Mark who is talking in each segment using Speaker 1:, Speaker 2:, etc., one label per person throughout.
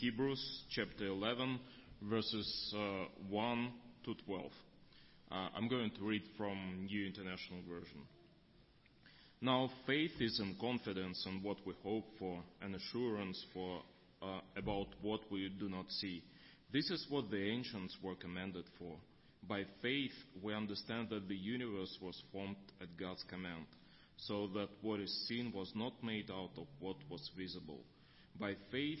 Speaker 1: Hebrews chapter 11, verses uh, 1 to 12. Uh, I'm going to read from New International Version. Now, faith is in confidence in what we hope for, and assurance for uh, about what we do not see. This is what the ancients were commended for. By faith, we understand that the universe was formed at God's command, so that what is seen was not made out of what was visible. By faith,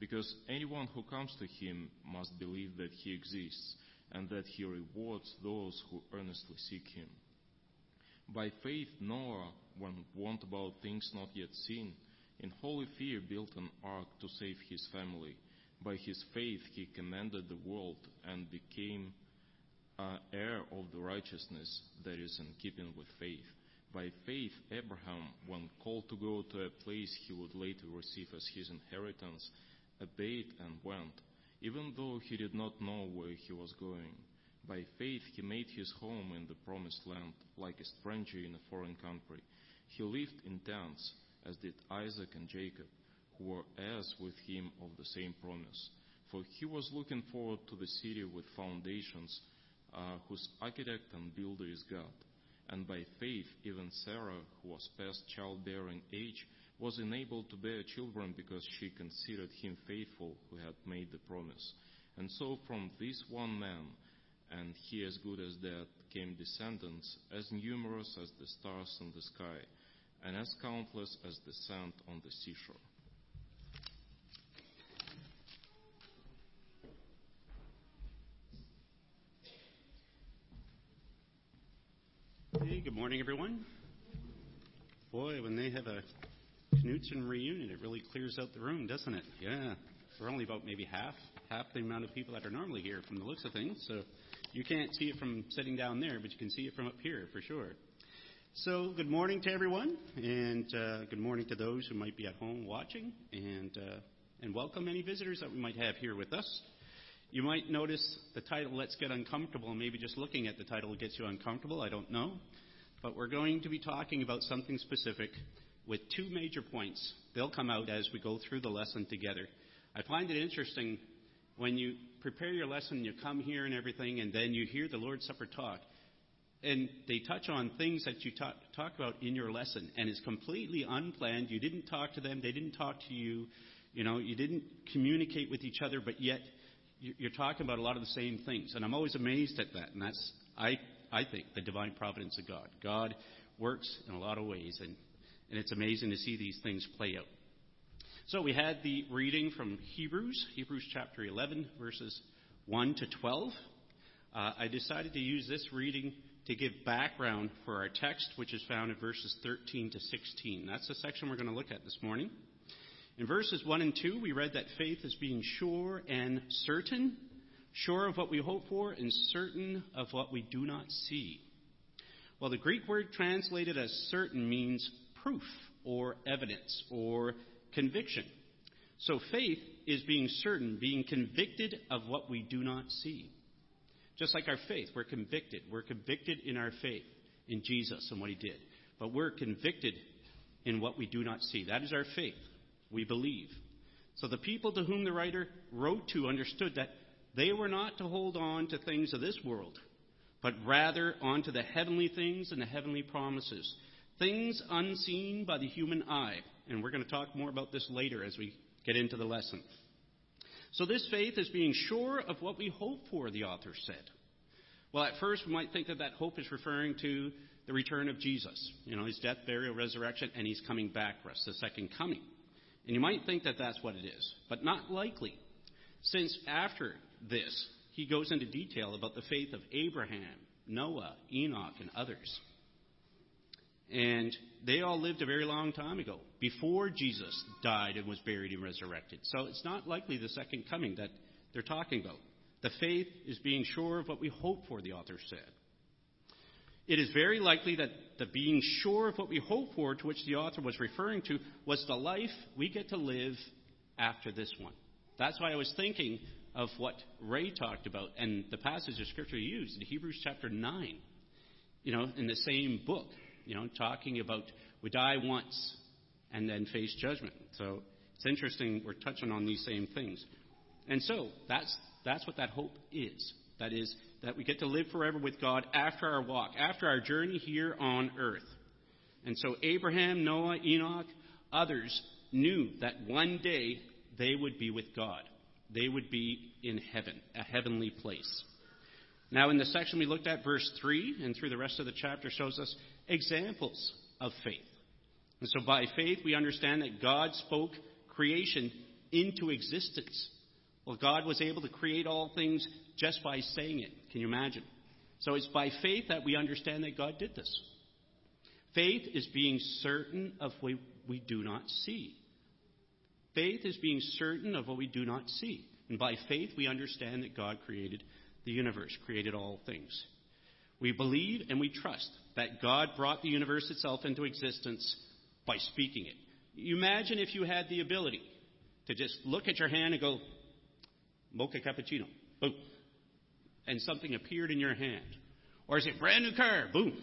Speaker 1: because anyone who comes to him must believe that he exists, and that he rewards those who earnestly seek him. By faith, Noah, when warned about things not yet seen, in holy fear built an ark to save his family. By his faith, he commanded the world and became uh, heir of the righteousness that is in keeping with faith. By faith, Abraham, when called to go to a place he would later receive as his inheritance, obeyed and went, even though he did not know where he was going. By faith, he made his home in the promised land, like a stranger in a foreign country. He lived in tents, as did Isaac and Jacob, who were heirs with him of the same promise. For he was looking forward to the city with foundations uh, whose architect and builder is God. And by faith, even Sarah, who was past childbearing age, was enabled to bear children because she considered him faithful who had made the promise. And so from this one man, and he as good as dead, came descendants as numerous as the stars in the sky, and as countless as the sand on the seashore.
Speaker 2: Hey, good morning, everyone. Boy, when they have a Knutson reunion, it really clears out the room, doesn't it? Yeah. We're only about maybe half half the amount of people that are normally here from the looks of things. So you can't see it from sitting down there, but you can see it from up here for sure. So good morning to everyone, and uh, good morning to those who might be at home watching, and uh, and welcome any visitors that we might have here with us. You might notice the title, Let's Get Uncomfortable. Maybe just looking at the title gets you uncomfortable. I don't know. But we're going to be talking about something specific with two major points. They'll come out as we go through the lesson together. I find it interesting when you prepare your lesson, you come here and everything, and then you hear the Lord's Supper talk. And they touch on things that you talk, talk about in your lesson, and it's completely unplanned. You didn't talk to them, they didn't talk to you. You know, you didn't communicate with each other, but yet you're talking about a lot of the same things. And I'm always amazed at that. And that's, I, I think, the divine providence of God. God works in a lot of ways, and, and it's amazing to see these things play out. So we had the reading from Hebrews, Hebrews chapter 11, verses 1 to 12. Uh, I decided to use this reading to give background for our text, which is found in verses 13 to 16. That's the section we're going to look at this morning. In verses 1 and 2, we read that faith is being sure and certain, sure of what we hope for, and certain of what we do not see. Well, the Greek word translated as certain means proof or evidence or conviction. So faith is being certain, being convicted of what we do not see. Just like our faith, we're convicted. We're convicted in our faith in Jesus and what he did. But we're convicted in what we do not see. That is our faith we believe. So the people to whom the writer wrote to understood that they were not to hold on to things of this world, but rather on to the heavenly things and the heavenly promises, things unseen by the human eye. And we're going to talk more about this later as we get into the lesson. So this faith is being sure of what we hope for, the author said. Well, at first we might think that that hope is referring to the return of Jesus, you know, his death, burial, resurrection, and he's coming back for us, the second coming. And you might think that that's what it is, but not likely, since after this, he goes into detail about the faith of Abraham, Noah, Enoch, and others. And they all lived a very long time ago, before Jesus died and was buried and resurrected. So it's not likely the second coming that they're talking about. The faith is being sure of what we hope for, the author said. It is very likely that the being sure of what we hope for, to which the author was referring to, was the life we get to live after this one. That's why I was thinking of what Ray talked about and the passage of Scripture used in Hebrews chapter 9, you know, in the same book, you know, talking about we die once and then face judgment. So it's interesting we're touching on these same things. And so that's, that's what that hope is. That is, that we get to live forever with God after our walk, after our journey here on earth. And so Abraham, Noah, Enoch, others knew that one day they would be with God. They would be in heaven, a heavenly place. Now, in the section we looked at, verse 3, and through the rest of the chapter, shows us examples of faith. And so by faith, we understand that God spoke creation into existence. Well, God was able to create all things just by saying it. Can you imagine? So it's by faith that we understand that God did this. Faith is being certain of what we do not see. Faith is being certain of what we do not see. And by faith, we understand that God created the universe, created all things. We believe and we trust that God brought the universe itself into existence by speaking it. Imagine if you had the ability to just look at your hand and go, mocha cappuccino, boom, and something appeared in your hand. Or is it brand new car, boom,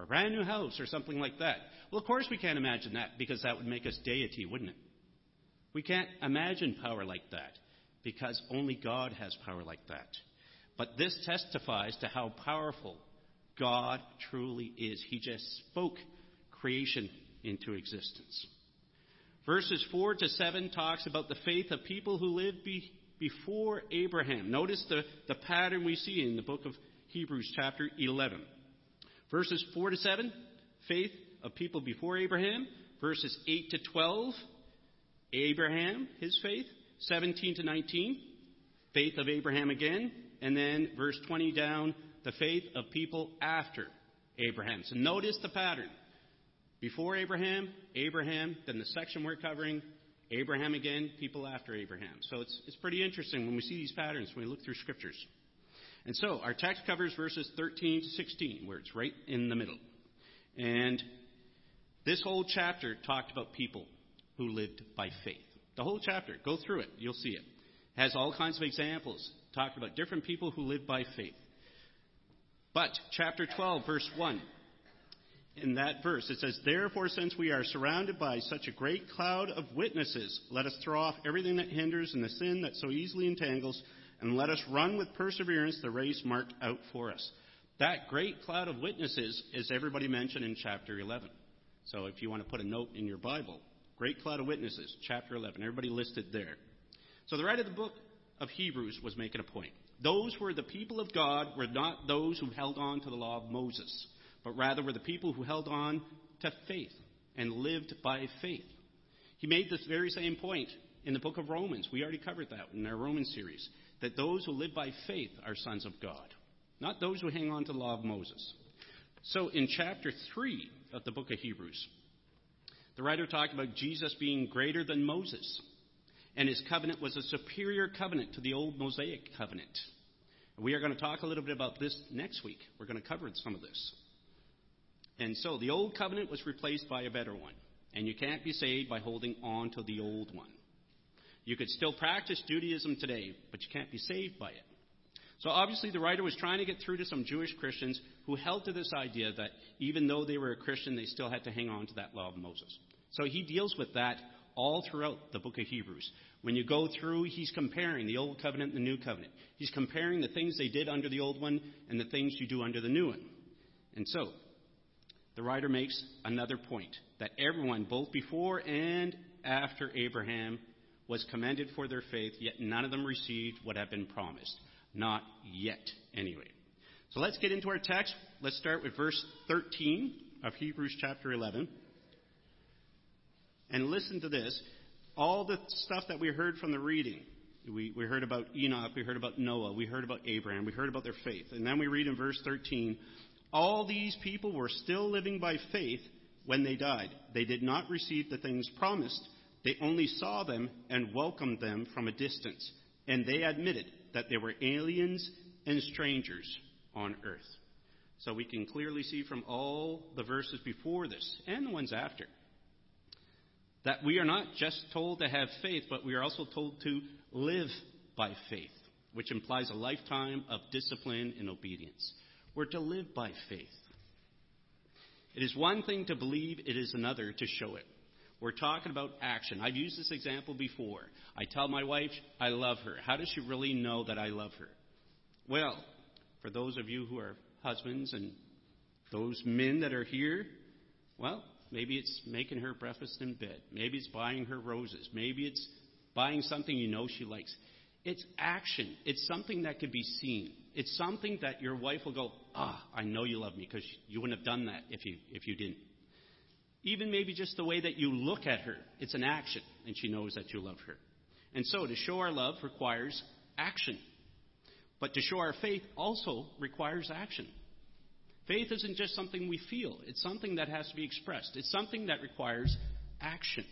Speaker 2: or brand new house, or something like that. Well, of course we can't imagine that because that would make us deity, wouldn't it? We can't imagine power like that because only God has power like that. But this testifies to how powerful God truly is. He just spoke creation into existence. Verses 4 to 7 talks about the faith of people who lived be, before Abraham. Notice the, the pattern we see in the book of Hebrews, chapter 11. Verses 4 to 7, faith of people before Abraham. Verses 8 to 12, Abraham, his faith. 17 to 19, faith of Abraham again. And then verse 20 down, the faith of people after Abraham. So notice the pattern. Before Abraham, Abraham, then the section we're covering, Abraham again, people after Abraham. So it's, it's pretty interesting when we see these patterns when we look through scriptures. And so our text covers verses 13 to 16, where it's right in the middle. And this whole chapter talked about people who lived by faith. The whole chapter, go through it, you'll see it. Has all kinds of examples, talked about different people who lived by faith. But chapter 12, verse 1, in that verse, it says, Therefore, since we are surrounded by such a great cloud of witnesses, let us throw off everything that hinders and the sin that so easily entangles, and let us run with perseverance the race marked out for us. That great cloud of witnesses is everybody mentioned in chapter 11. So if you want to put a note in your Bible, great cloud of witnesses, chapter 11, everybody listed there. So the writer of the book of Hebrews was making a point. Those were the people of God were not those who held on to the law of Moses but rather were the people who held on to faith and lived by faith. He made this very same point in the book of Romans. We already covered that in our Roman series. That those who live by faith are sons of God, not those who hang on to the law of Moses. So in chapter 3 of the book of Hebrews, the writer talked about Jesus being greater than Moses, and his covenant was a superior covenant to the old Mosaic covenant. We are going to talk a little bit about this next week. We're going to cover some of this. And so the old covenant was replaced by a better one. And you can't be saved by holding on to the old one. You could still practice Judaism today, but you can't be saved by it. So obviously, the writer was trying to get through to some Jewish Christians who held to this idea that even though they were a Christian, they still had to hang on to that law of Moses. So he deals with that all throughout the book of Hebrews. When you go through, he's comparing the old covenant and the new covenant. He's comparing the things they did under the old one and the things you do under the new one. And so, the writer makes another point that everyone, both before and after Abraham, was commended for their faith, yet none of them received what had been promised. Not yet, anyway. So let's get into our text. Let's start with verse 13 of Hebrews chapter 11. And listen to this. All the stuff that we heard from the reading, we, we heard about Enoch, we heard about Noah, we heard about Abraham, we heard about their faith. And then we read in verse 13 all these people were still living by faith, when they died. They did not receive the things promised. They only saw them and welcomed them from a distance. And they admitted that they were aliens and strangers on earth. So we can clearly see from all the verses before this and the ones after that we are not just told to have faith, but we are also told to live by faith, which implies a lifetime of discipline and obedience. We're to live by faith. It is one thing to believe, it is another to show it. We're talking about action. I've used this example before. I tell my wife I love her. How does she really know that I love her? Well, for those of you who are husbands and those men that are here, well, maybe it's making her breakfast in bed. Maybe it's buying her roses. Maybe it's buying something you know she likes. It's action. It's something that can be seen. It's something that your wife will go, ah, I know you love me because you wouldn't have done that if you, if you didn't. Even maybe just the way that you look at her, it's an action, and she knows that you love her. And so to show our love requires action. But to show our faith also requires action. Faith isn't just something we feel, it's something that has to be expressed, it's something that requires action.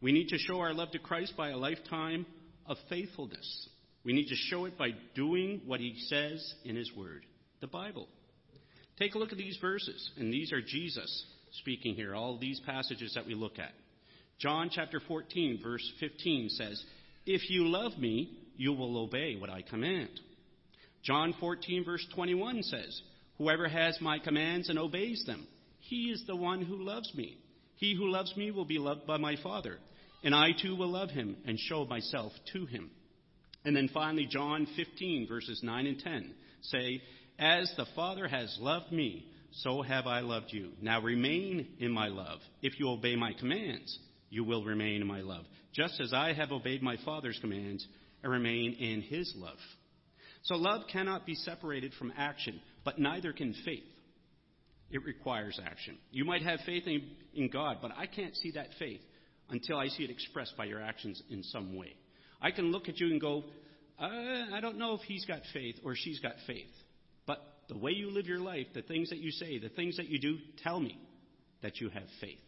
Speaker 2: We need to show our love to Christ by a lifetime of faithfulness. We need to show it by doing what he says in his word, the Bible. Take a look at these verses, and these are Jesus speaking here, all these passages that we look at. John chapter 14, verse 15 says, If you love me, you will obey what I command. John 14, verse 21 says, Whoever has my commands and obeys them, he is the one who loves me. He who loves me will be loved by my Father, and I too will love him and show myself to him. And then finally, John 15, verses 9 and 10 say, As the Father has loved me, so have I loved you. Now remain in my love. If you obey my commands, you will remain in my love, just as I have obeyed my Father's commands and remain in his love. So love cannot be separated from action, but neither can faith. It requires action. You might have faith in, in God, but I can't see that faith until I see it expressed by your actions in some way. I can look at you and go, uh, I don't know if he's got faith or she's got faith. But the way you live your life, the things that you say, the things that you do, tell me that you have faith.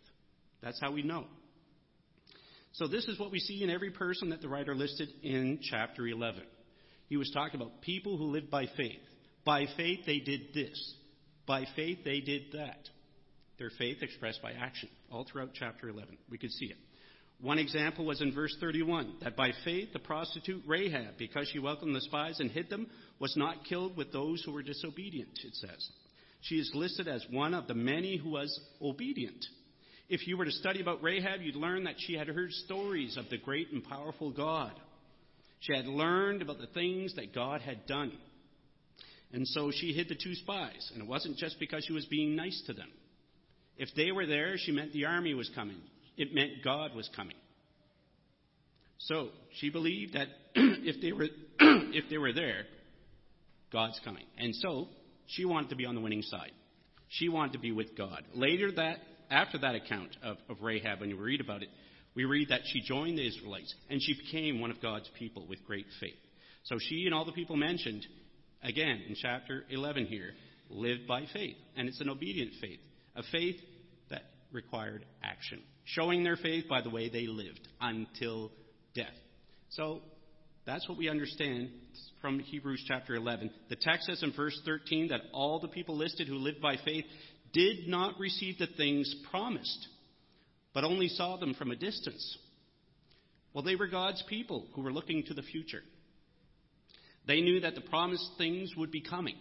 Speaker 2: That's how we know. So, this is what we see in every person that the writer listed in chapter 11. He was talking about people who lived by faith. By faith, they did this. By faith, they did that. Their faith expressed by action, all throughout chapter 11. We could see it. One example was in verse 31 that by faith the prostitute Rahab, because she welcomed the spies and hid them, was not killed with those who were disobedient, it says. She is listed as one of the many who was obedient. If you were to study about Rahab, you'd learn that she had heard stories of the great and powerful God. She had learned about the things that God had done. And so she hid the two spies, and it wasn't just because she was being nice to them. If they were there, she meant the army was coming. It meant God was coming. So she believed that if they were if they were there, God's coming. And so she wanted to be on the winning side. She wanted to be with God. Later that after that account of, of Rahab, when you read about it, we read that she joined the Israelites and she became one of God's people with great faith. So she and all the people mentioned, again in chapter 11 here, lived by faith. And it's an obedient faith, a faith that required action, showing their faith by the way they lived until death. So that's what we understand from Hebrews chapter 11. The text says in verse 13 that all the people listed who lived by faith did not receive the things promised, but only saw them from a distance. Well, they were God's people who were looking to the future. They knew that the promised things would be coming.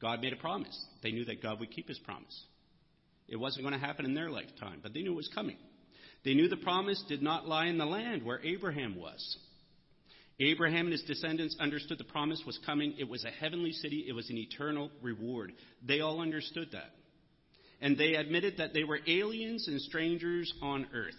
Speaker 2: God made a promise. They knew that God would keep his promise. It wasn't going to happen in their lifetime, but they knew it was coming. They knew the promise did not lie in the land where Abraham was. Abraham and his descendants understood the promise was coming. It was a heavenly city, it was an eternal reward. They all understood that. And they admitted that they were aliens and strangers on earth.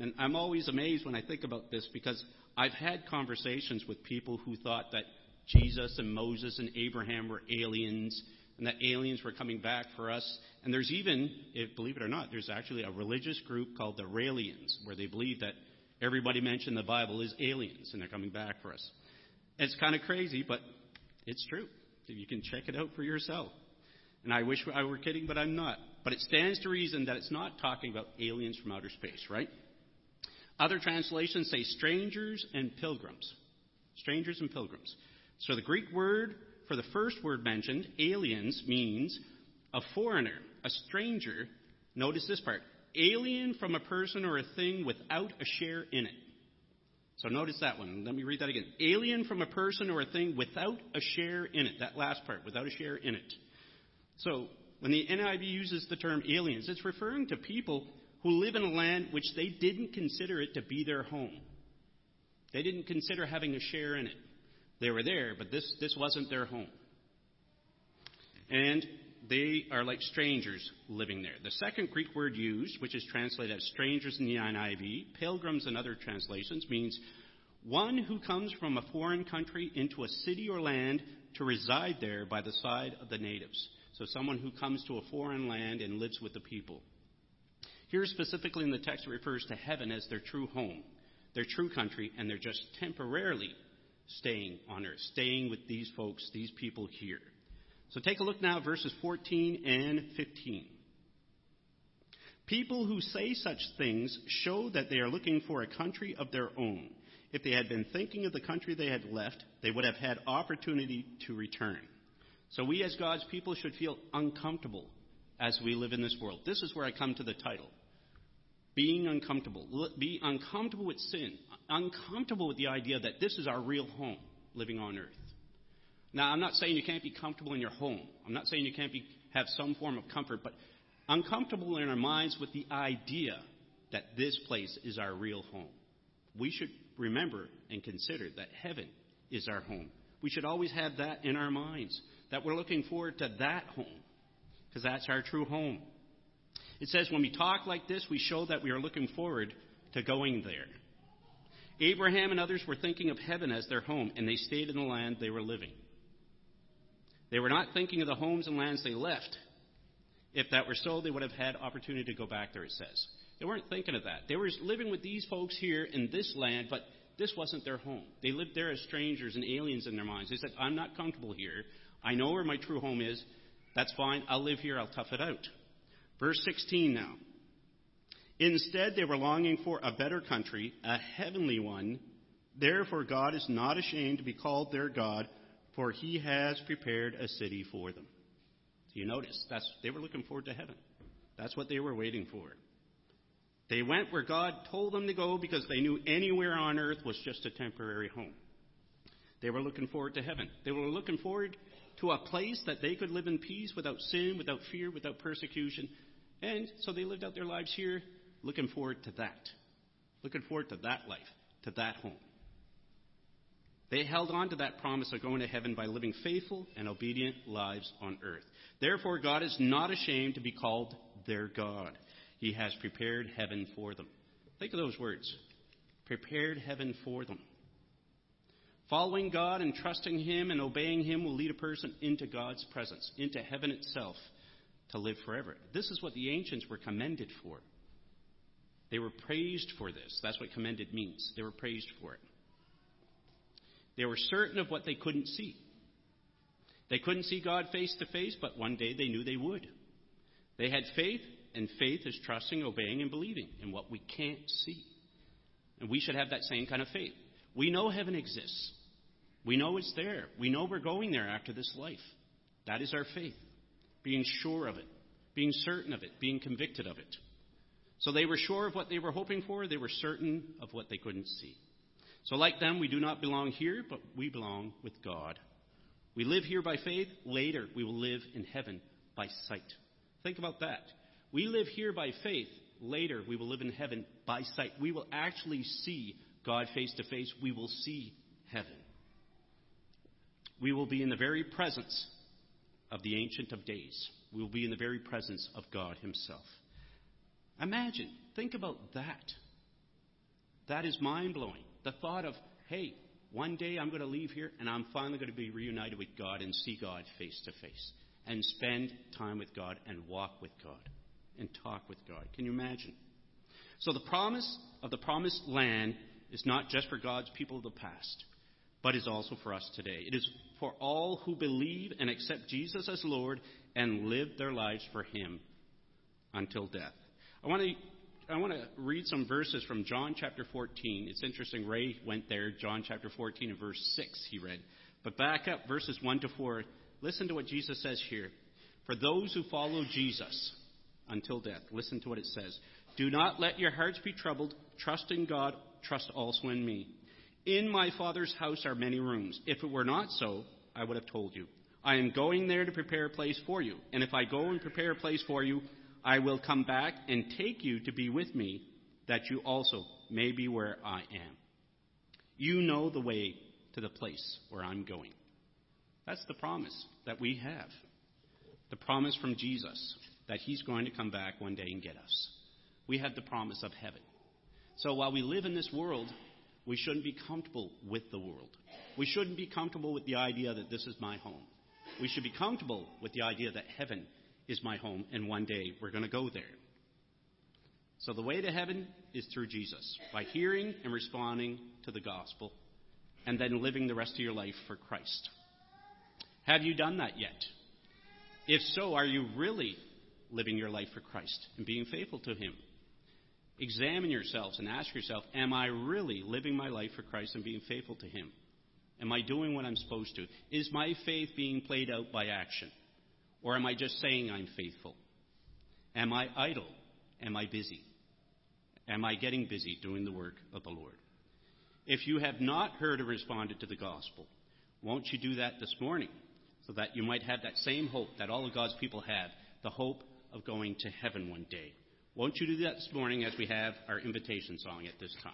Speaker 2: And I'm always amazed when I think about this because I've had conversations with people who thought that Jesus and Moses and Abraham were aliens and that aliens were coming back for us. And there's even, if, believe it or not, there's actually a religious group called the Raelians where they believe that everybody mentioned in the Bible is aliens and they're coming back for us. It's kind of crazy, but it's true. You can check it out for yourself. And I wish I were kidding, but I'm not. But it stands to reason that it's not talking about aliens from outer space, right? Other translations say strangers and pilgrims. Strangers and pilgrims. So the Greek word for the first word mentioned, aliens, means a foreigner, a stranger. Notice this part alien from a person or a thing without a share in it. So notice that one. Let me read that again. Alien from a person or a thing without a share in it. That last part, without a share in it. So when the NIV uses the term aliens, it's referring to people who live in a land which they didn't consider it to be their home. They didn't consider having a share in it. They were there, but this, this wasn't their home. And they are like strangers living there. The second Greek word used, which is translated as strangers in the NIV, pilgrims in other translations, means one who comes from a foreign country into a city or land to reside there by the side of the natives. So someone who comes to a foreign land and lives with the people. Here, specifically in the text, it refers to heaven as their true home, their true country, and they're just temporarily staying on earth, staying with these folks, these people here. So take a look now at verses 14 and 15. People who say such things show that they are looking for a country of their own. If they had been thinking of the country they had left, they would have had opportunity to return. So we as God's people should feel uncomfortable as we live in this world. This is where I come to the title. Being uncomfortable. Be uncomfortable with sin. Uncomfortable with the idea that this is our real home, living on earth. Now, I'm not saying you can't be comfortable in your home. I'm not saying you can't be, have some form of comfort, but uncomfortable in our minds with the idea that this place is our real home. We should remember and consider that heaven is our home. We should always have that in our minds, that we're looking forward to that home, because that's our true home. It says when we talk like this, we show that we are looking forward to going there. Abraham and others were thinking of heaven as their home, and they stayed in the land they were living. They were not thinking of the homes and lands they left. If that were so, they would have had opportunity to go back there, it says. They weren't thinking of that. They were living with these folks here in this land, but this wasn't their home. They lived there as strangers and aliens in their minds. They said, I'm not comfortable here. I know where my true home is. That's fine. I'll live here. I'll tough it out. Verse 16 now. Instead, they were longing for a better country, a heavenly one. Therefore, God is not ashamed to be called their God, for he has prepared a city for them. So you notice, that's, they were looking forward to heaven. That's what they were waiting for. They went where God told them to go because they knew anywhere on earth was just a temporary home. They were looking forward to heaven. They were looking forward to a place that they could live in peace without sin, without fear, without persecution. And so they lived out their lives here looking forward to that. Looking forward to that life, to that home. They held on to that promise of going to heaven by living faithful and obedient lives on earth. Therefore, God is not ashamed to be called their God. He has prepared heaven for them. Think of those words prepared heaven for them. Following God and trusting Him and obeying Him will lead a person into God's presence, into heaven itself, to live forever. This is what the ancients were commended for. They were praised for this. That's what commended means. They were praised for it. They were certain of what they couldn't see. They couldn't see God face to face, but one day they knew they would. They had faith, and faith is trusting, obeying, and believing in what we can't see. And we should have that same kind of faith. We know heaven exists. We know it's there. We know we're going there after this life. That is our faith. Being sure of it, being certain of it, being convicted of it. So they were sure of what they were hoping for, they were certain of what they couldn't see. So, like them, we do not belong here, but we belong with God. We live here by faith. Later, we will live in heaven by sight. Think about that. We live here by faith. Later, we will live in heaven by sight. We will actually see God face to face. We will see heaven. We will be in the very presence of the Ancient of Days. We will be in the very presence of God Himself. Imagine, think about that. That is mind blowing. The thought of, hey, one day I'm going to leave here and I'm finally going to be reunited with God and see God face to face and spend time with God and walk with God and talk with God. Can you imagine? So the promise of the promised land is not just for God's people of the past, but is also for us today. It is for all who believe and accept Jesus as Lord and live their lives for Him. until death. I want to I want to read some verses from John chapter 14. It's interesting, Ray went there, John chapter 14 and verse 6 he read. But back up verses 1 to 4. Listen to what Jesus says here. For those who follow Jesus until death, listen to what it says. Do not let your hearts be troubled. Trust in God. Trust also in me. In my Father's house are many rooms. If it were not so, I would have told you. I am going there to prepare a place for you. And if I go and prepare a place for you, I will come back and take you to be with me, that you also may be where I am. You know the way to the place where I'm going. That's the promise that we have. The promise from Jesus that he's going to come back one day and get us. We have the promise of heaven. So while we live in this world, we shouldn't be comfortable with the world. We shouldn't be comfortable with the idea that this is my home. We should be comfortable with the idea that heaven is my home and one day we're going to go there. So the way to heaven is through Jesus, by hearing and responding to the gospel, and then living the rest of your life for Christ. Have you done that yet? If so, are you really living your life for Christ and being faithful to Him? Examine yourselves and ask yourself Am I really living my life for Christ and being faithful to Him? Am I doing what I'm supposed to? Is my faith being played out by action? Or am I just saying I'm faithful? Am I idle? Am I busy? Am I getting busy doing the work of the Lord? If you have not heard or responded to the gospel, won't you do that this morning so that you might have that same hope that all of God's people have, the hope of going to heaven one day? Won't you do that this morning as we have our invitation song at this time?